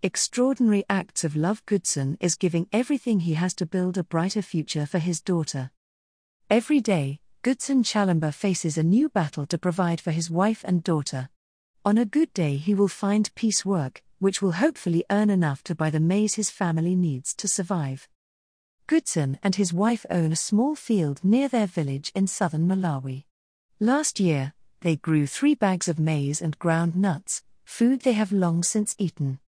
Extraordinary acts of love Goodson is giving everything he has to build a brighter future for his daughter. Every day, Goodson Chalamber faces a new battle to provide for his wife and daughter. On a good day, he will find piece work, which will hopefully earn enough to buy the maize his family needs to survive. Goodson and his wife own a small field near their village in southern Malawi. Last year, they grew three bags of maize and ground nuts, food they have long since eaten.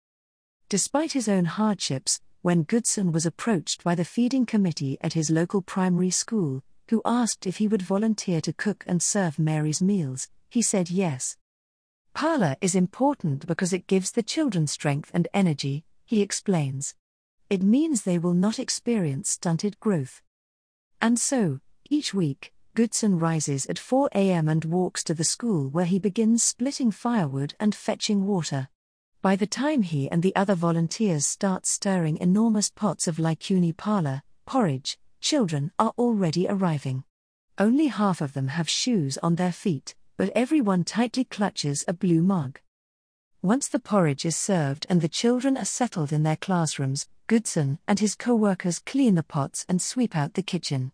Despite his own hardships, when Goodson was approached by the feeding committee at his local primary school, who asked if he would volunteer to cook and serve Mary's meals, he said yes. Phala is important because it gives the children strength and energy, he explains. It means they will not experience stunted growth. And so, each week, Goodson rises at 4 a.m. and walks to the school where he begins splitting firewood and fetching water. By the time he and the other volunteers start stirring enormous pots of Likuni Phala, porridge, children are already arriving. Only half of them have shoes on their feet, but everyone tightly clutches a blue mug. Once the porridge is served and the children are settled in their classrooms, Goodson and his co workers clean the pots and sweep out the kitchen.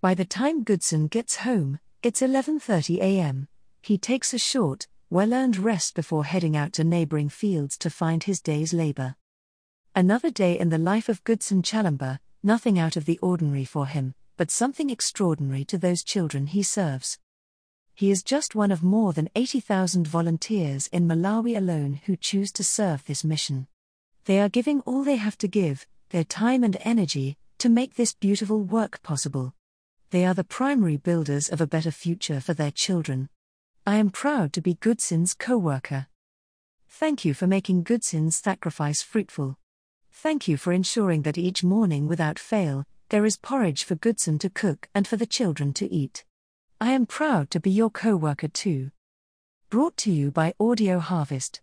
By the time Goodson gets home, it's 11:30 a.m. He takes a short, well-earned rest before heading out to neighboring fields to find his day's labor. Another day in the life of Goodson Chalamber, nothing out of the ordinary for him, but something extraordinary to those children he serves. He is just one of more than 80,000 volunteers in Malawi alone who choose to serve this mission. They are giving all they have to give, their time and energy, to make this beautiful work possible. They are the primary builders of a better future for their children. I am proud to be Goodson's co worker. Thank you for making Goodson's sacrifice fruitful. Thank you for ensuring that each morning without fail, there is porridge for Goodson to cook and for the children to eat. I am proud to be your co worker too. Brought to you by Audio Harvest.